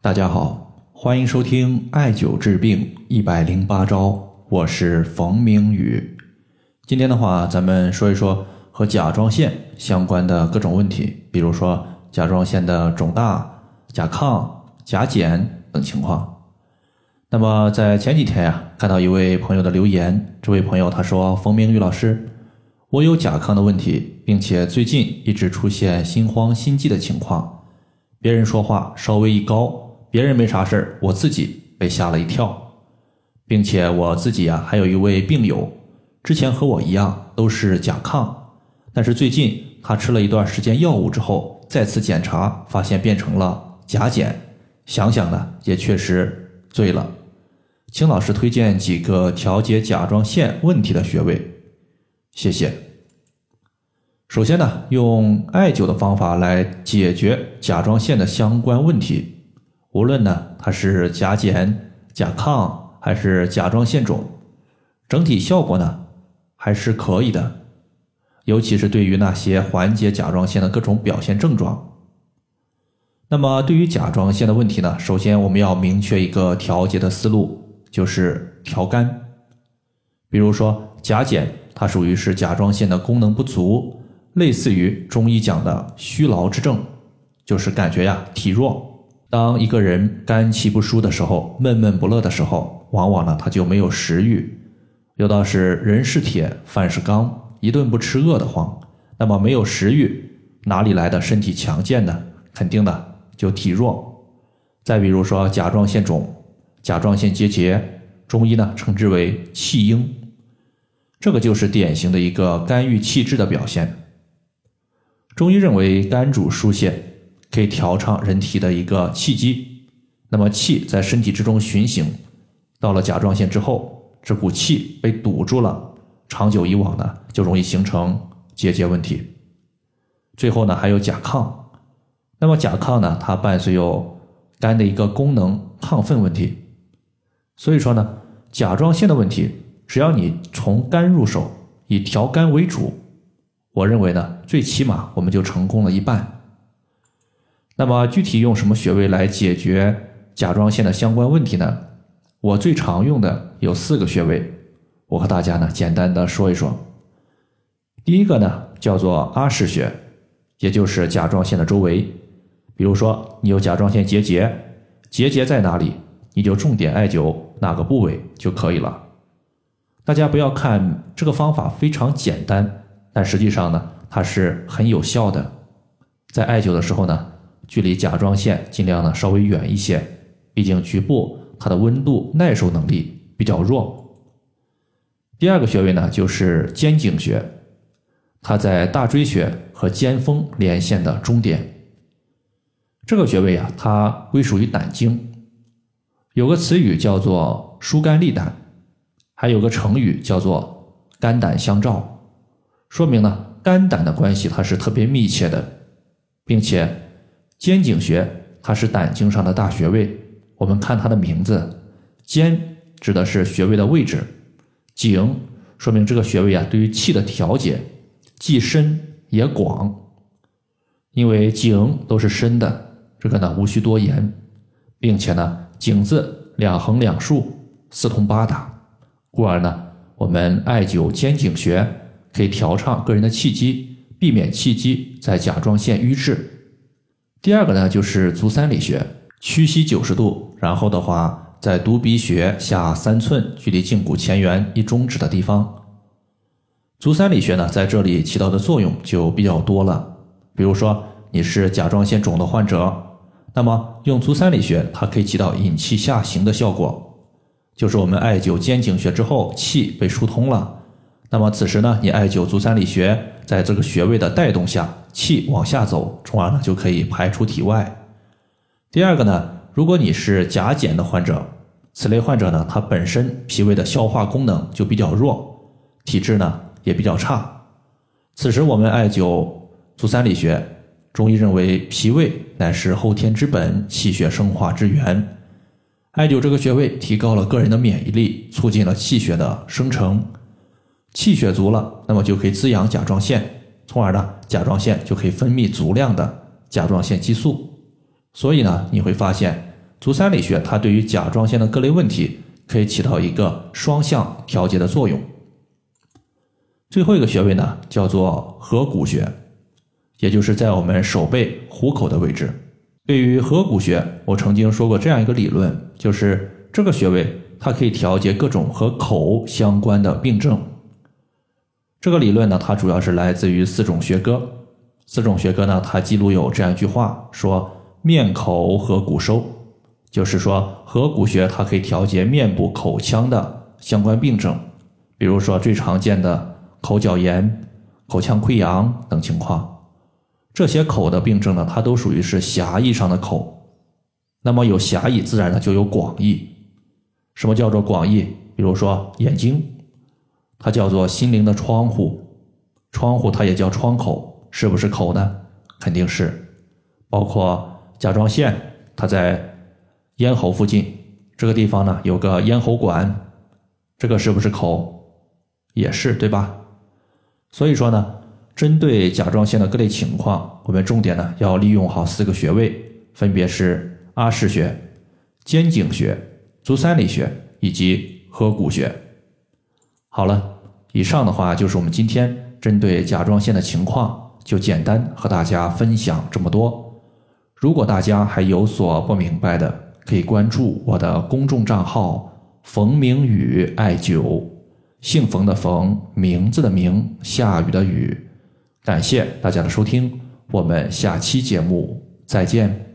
大家好，欢迎收听艾灸治病一百零八招，我是冯明宇。今天的话，咱们说一说和甲状腺相关的各种问题，比如说甲状腺的肿大、甲亢、甲减等情况。那么在前几天呀，看到一位朋友的留言，这位朋友他说：“冯明宇老师，我有甲亢的问题，并且最近一直出现心慌心悸的情况，别人说话稍微一高。”别人没啥事儿，我自己被吓了一跳，并且我自己呀还有一位病友，之前和我一样都是甲亢，但是最近他吃了一段时间药物之后，再次检查发现变成了甲减，想想呢也确实醉了，请老师推荐几个调节甲状腺问题的穴位，谢谢。首先呢，用艾灸的方法来解决甲状腺的相关问题。无论呢，它是甲减、甲亢还是甲状腺肿，整体效果呢还是可以的。尤其是对于那些缓解甲状腺的各种表现症状。那么，对于甲状腺的问题呢，首先我们要明确一个调节的思路，就是调肝。比如说甲减，它属于是甲状腺的功能不足，类似于中医讲的虚劳之症，就是感觉呀体弱。当一个人肝气不舒的时候，闷闷不乐的时候，往往呢他就没有食欲。有道是人是铁，饭是钢，一顿不吃饿得慌。那么没有食欲，哪里来的身体强健呢？肯定的就体弱。再比如说甲状腺肿、甲状腺结节，中医呢称之为气硬，这个就是典型的一个肝郁气滞的表现。中医认为肝主疏泄。可以调畅人体的一个气机，那么气在身体之中循行，到了甲状腺之后，这股气被堵住了，长久以往呢，就容易形成结节问题。最后呢，还有甲亢，那么甲亢呢，它伴随有肝的一个功能亢奋问题，所以说呢，甲状腺的问题，只要你从肝入手，以调肝为主，我认为呢，最起码我们就成功了一半。那么具体用什么穴位来解决甲状腺的相关问题呢？我最常用的有四个穴位，我和大家呢简单的说一说。第一个呢叫做阿是穴，也就是甲状腺的周围。比如说你有甲状腺结节，结节在哪里，你就重点艾灸哪个部位就可以了。大家不要看这个方法非常简单，但实际上呢它是很有效的。在艾灸的时候呢。距离甲状腺尽量呢稍微远一些，毕竟局部它的温度耐受能力比较弱。第二个穴位呢就是肩井穴，它在大椎穴和肩峰连线的中点。这个穴位啊，它归属于胆经，有个词语叫做疏肝利胆，还有个成语叫做肝胆相照，说明呢肝胆的关系它是特别密切的，并且。肩井穴，它是胆经上的大穴位。我们看它的名字，肩指的是穴位的位置，颈说明这个穴位啊，对于气的调节既深也广。因为颈都是深的，这个呢无需多言，并且呢颈字两横两竖，四通八达，故而呢我们艾灸肩井穴可以调畅个人的气机，避免气机在甲状腺瘀滞。第二个呢，就是足三里穴，屈膝九十度，然后的话，在犊鼻穴下三寸，距离胫骨前缘一中指的地方。足三里穴呢，在这里起到的作用就比较多了。比如说你是甲状腺肿的患者，那么用足三里穴，它可以起到引气下行的效果，就是我们艾灸肩井穴之后，气被疏通了。那么此时呢，你艾灸足三里穴，在这个穴位的带动下。气往下走，从而呢就可以排出体外。第二个呢，如果你是甲减的患者，此类患者呢，他本身脾胃的消化功能就比较弱，体质呢也比较差。此时我们艾灸足三里穴，中医认为脾胃乃是后天之本，气血生化之源。艾灸这个穴位，提高了个人的免疫力，促进了气血的生成。气血足了，那么就可以滋养甲状腺。从而呢，甲状腺就可以分泌足量的甲状腺激素，所以呢，你会发现足三里穴它对于甲状腺的各类问题可以起到一个双向调节的作用。最后一个穴位呢，叫做合谷穴，也就是在我们手背虎口的位置。对于合谷穴，我曾经说过这样一个理论，就是这个穴位它可以调节各种和口相关的病症。这个理论呢，它主要是来自于四种学科。四种学科呢，它记录有这样一句话，说面口合谷收，就是说合谷穴它可以调节面部口腔的相关病症，比如说最常见的。口角炎、口腔溃疡等情况，这些口的病症呢，它都属于是狭义上的口。那么有狭义，自然呢就有广义。什么叫做广义？比如说眼睛，它叫做心灵的窗户，窗户它也叫窗口，是不是口呢？肯定是。包括甲状腺，它在咽喉附近这个地方呢，有个咽喉管，这个是不是口？也是，对吧？所以说呢，针对甲状腺的各类情况，我们重点呢要利用好四个穴位，分别是阿是穴、肩井穴、足三里穴以及合谷穴。好了，以上的话就是我们今天针对甲状腺的情况，就简单和大家分享这么多。如果大家还有所不明白的，可以关注我的公众账号“冯明宇艾灸”。姓冯的冯，名字的名，下雨的雨。感谢大家的收听，我们下期节目再见。